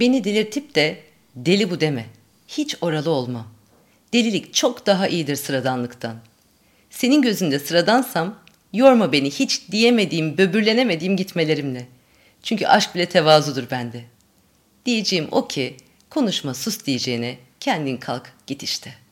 Beni delirtip de deli bu deme. Hiç oralı olma. Delilik çok daha iyidir sıradanlıktan. Senin gözünde sıradansam yorma beni hiç diyemediğim, böbürlenemediğim gitmelerimle. Çünkü aşk bile tevazudur bende. Diyeceğim o ki konuşma sus diyeceğine kendin kalk git işte.''